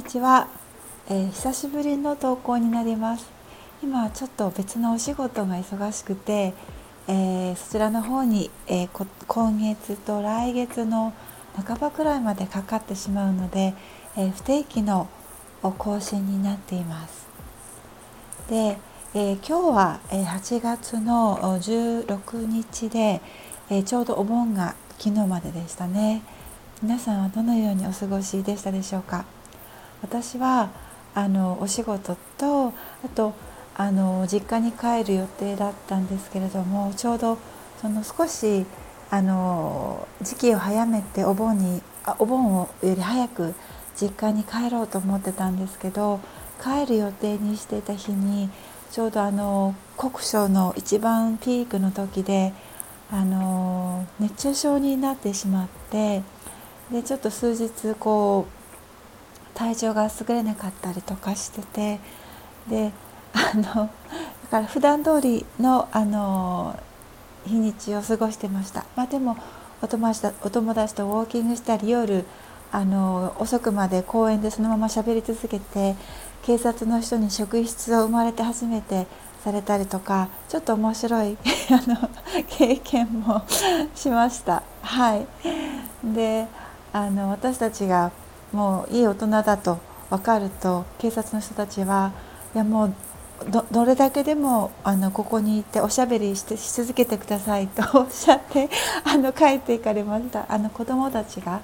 にちは、えー、久しぶりの投稿になります。今はちょっと別のお仕事が忙しくて、えー、そちらの方に、えー、今月と来月の半ばくらいまでかかってしまうので、え不定期の更新になっています。で、え今日は8月の16日で、えちょうどお盆が昨日まででしたね。皆さんはどのようにお過ごしでしたでしょうか？私はあのお仕事とあとあの実家に帰る予定だったんですけれどもちょうどその少しあの時期を早めてお盆にあお盆をより早く実家に帰ろうと思ってたんですけど帰る予定にしていた日にちょうどあの酷暑の一番ピークの時であの熱中症になってしまってでちょっと数日こう体調が優れなかったりとかしててであのだから普段通りのあの日にちを過ごしてました、まあ、でもお友達お友達とウォーキングしたり夜あの遅くまで公園でそのまま喋り続けて警察の人に職質を生まれて初めてされたりとかちょっと面白い あの経験もしました。はい、であの私たちがもういい大人だと分かると警察の人たちはいやもうどれだけでもあのここにいておしゃべりしてし続けてくださいとおっしゃって あの帰っていかれましたあの子どもたちが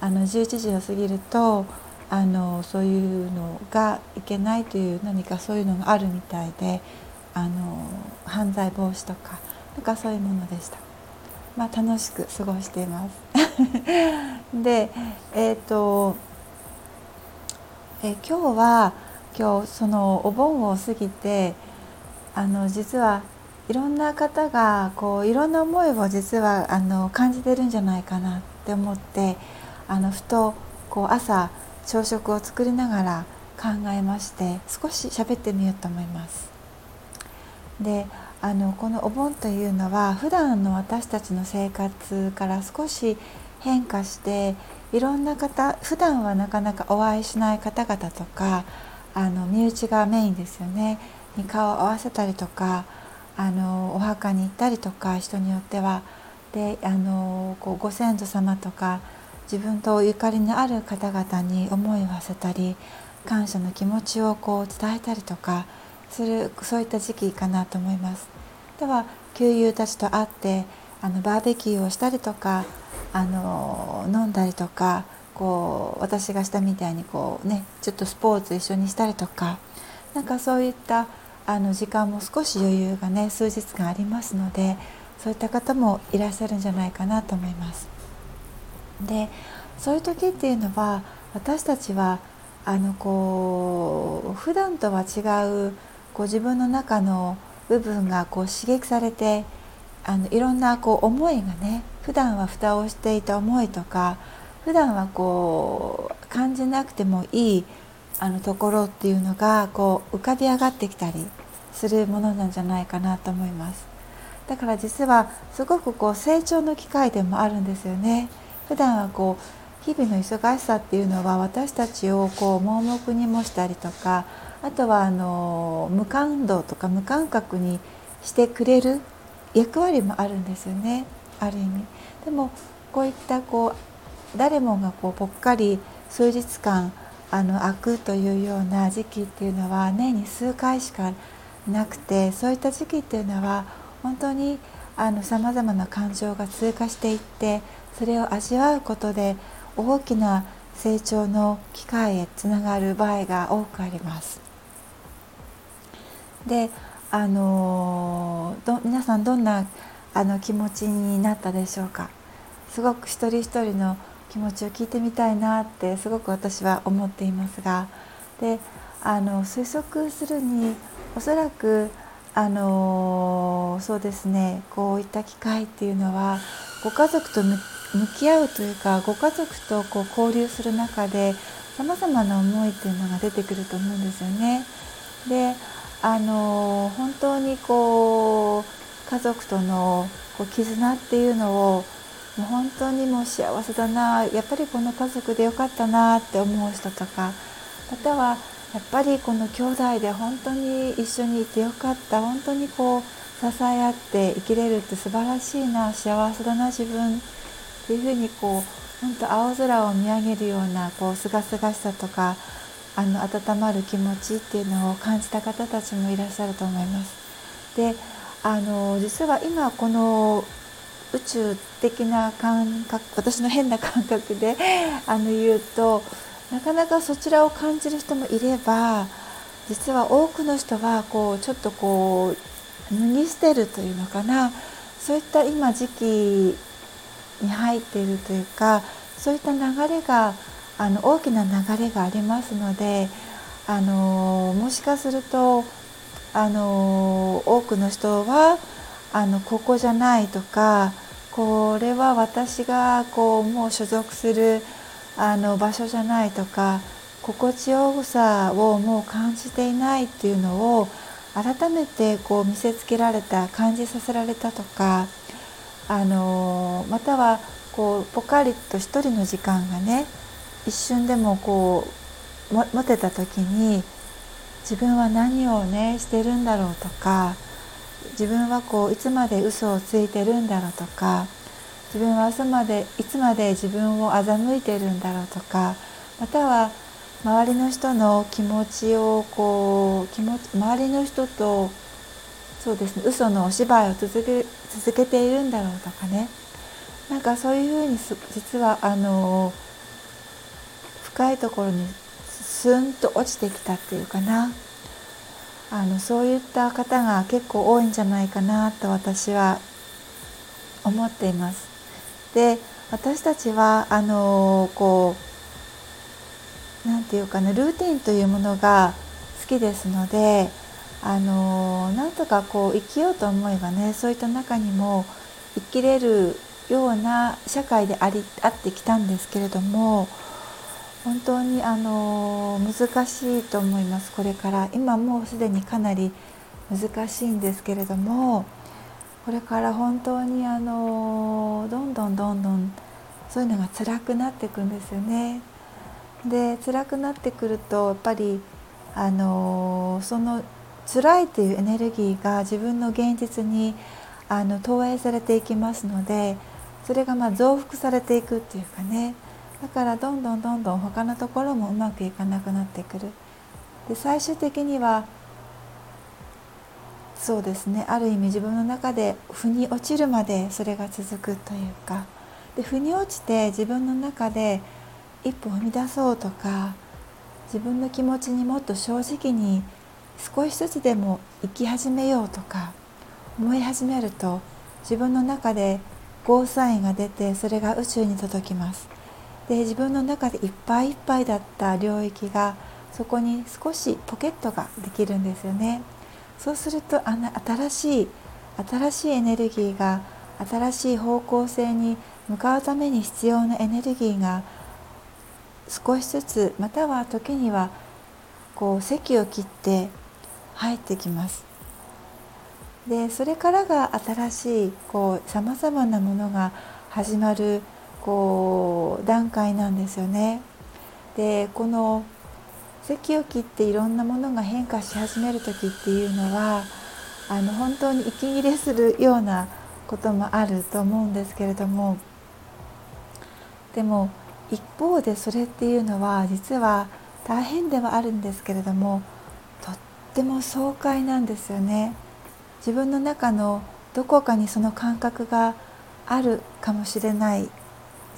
あの11時を過ぎるとあのそういうのがいけないという何かそういうのがあるみたいであの犯罪防止とかなんかそういうものでした。まあ、楽しく過ごしています でえっ、ー、とえ今日は今日そのお盆を過ぎてあの実はいろんな方がこういろんな思いを実はあの感じてるんじゃないかなって思ってあのふとこう朝朝食を作りながら考えまして少し喋ってみようと思います。であのこのお盆というのは普段の私たちの生活から少し変化していろんな方普段はなかなかお会いしない方々とかあの身内がメインですよねに顔を合わせたりとかあのお墓に行ったりとか人によってはであのこうご先祖様とか自分とゆかりのある方々に思いを馳せたり感謝の気持ちをこう伝えたりとかするそういった時期かなと思います。では旧友たちと会ってあのバーベキューをしたりとかあの飲んだりとかこう私がしたみたいにこうねちょっとスポーツ一緒にしたりとかなんかそういったあの時間も少し余裕がね数日間ありますのでそういった方もいらっしゃるんじゃないかなと思います。でそういう時っていうのは私たちはあのこう普段とは違うこう自分の中の部分がこう刺激されてあのいろんなこう思いがね普段は蓋をしていた思いとか普段はこう感じなくてもいいあのところっていうのがこう浮かび上がってきたりするものなんじゃないかなと思います。だから実はすごくこう成長の機会でもあるんですよね。普段はこう日々の忙しさっていうのは私たちをこう盲目にもしたりとかあとはあの無感動とか無感覚にしてくれる役割もあるんですよね。ある意味。でもこういったこう誰もがこうぽっかり数日間あの開くというような時期っていうのは年に数回しかなくてそういった時期っていうのは本当にさまざまな感情が通過していってそれを味わうことで大きな成長の機会へつながる場合が多くあります。であのど皆さんどんなあの気持ちになったでしょうか？すごく一人一人の気持ちを聞いてみたいなってすごく私は思っていますがであの推測するにおそらくあのそうですねこういった機会っていうのはご家族と向き合うというかご家族とこう交流する中でさまざまな思いっていうのが出てくると思うんですよね。であの本当にこう家族とのこう絆っていうのをもう本当にもう幸せだな。やっぱりこの家族でよかったなって思う人とかまたはやっぱりこの兄弟で本当に一緒にいてよかった。本当にこう支え合って生きれるって素晴らしいな。幸せだな自分。っていうふうにこう本当青空を見上げるようなこう清々しさとかあの温まる気持ちっていうのを感じた方たちもいらっしゃると思います。であの実は今この宇宙的な感覚私の変な感覚で あの言うとなかなかそちらを感じる人もいれば実は多くの人はこうちょっとこう脱ぎ捨てるというのかな。そういった今時期に入っているというかそういった流れがあの大きな流れがありますのであのもしかするとあの多くの人はあのここじゃないとかこれは私がこうもう所属するあの場所じゃないとか心地よさをもう感じていないっていうのを改めてこう見せつけられた感じさせられたとかあのまたはこうポカリと一人の時間がね一瞬でもこう持てた時に自分は何をねしてるんだろうとか自分はこういつまで嘘をついてるんだろうとか自分はいつまでいつまで自分を欺いてるんだろうとかまたは周りの人の気持ちをこう気持ち周りの人とそうですね嘘のお芝居を続け続けているんだろうとかね。なんかそういうふうに実はあの深いところにスンと落ちてきたっていうかな。あのそういった方が結構多いんじゃないかなと私は思っています。で私たちはあのこう何て言うかなルーティンというものが好きですのであのなんとかこう生きようと思えばねそういった中にも生きれるような社会でありあってきたんですけれども本当にあの難しいと思います。これから。今もうすでにかなり難しいんですけれどもこれから本当にあのどんどんどんどんそういうのが辛くなっていくんですよね。で辛くなってくるとやっぱりあのその辛いというエネルギーが自分の現実にあの投影されていきますのでそれがま増幅されていくっていうかね。だからどんどんどんどん他のところもうまくいかなくなってくる。で最終的にはそうですね。ある意味自分の中で腑に落ちるまでそれが続くというか。で腑に落ちて自分の中で一歩踏み出そうとか自分の気持ちにもっと正直に少しずつでも生き始めようとか思い始めると自分の中でゴーサインが出てそれが宇宙に届きます。で自分の中でいっぱいいっぱいだった領域がそこに少しポケットができるんですよね。そうするとあの新しい新しいエネルギーが新しい方向性に向かうために必要なエネルギーが少しずつまたは時にはこう席を切って入ってきます。でそれからが新しいさまざまなものが始まるこう段階なんですよね。でこの席を切っていろんなものが変化し始める時っていうのはあの本当に息切れするようなこともあると思うんですけれどもでも一方でそれっていうのは実は大変ではあるんですけれどもとっても爽快なんですよね。自分の中のどこかにその感覚があるかもしれない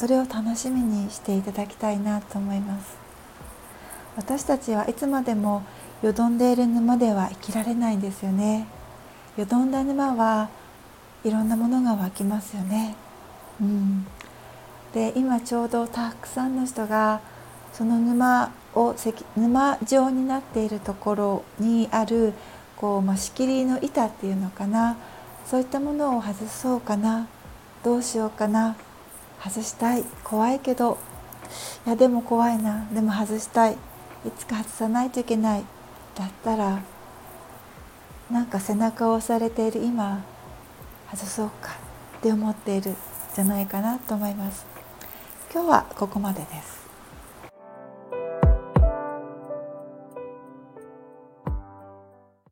それを楽しみにしていただきたいなと思います。私たちはいつまでもよどんでいる沼では生きられないんですよね。よどんだ沼はいろんなものが湧きますよね。うん。で今ちょうどたくさんの人がその沼を沼状になっているところにあるこう、まあ、仕切りの板っていうのかな。そういったものを外そうかな。どうしようかな。外したい。怖いけど。いやでも怖いな。でも外したい。いつか外さないといけない。だったらなんか背中を押されている。今外そうか。って思っている。じゃないかなと思います。今日はここまでです。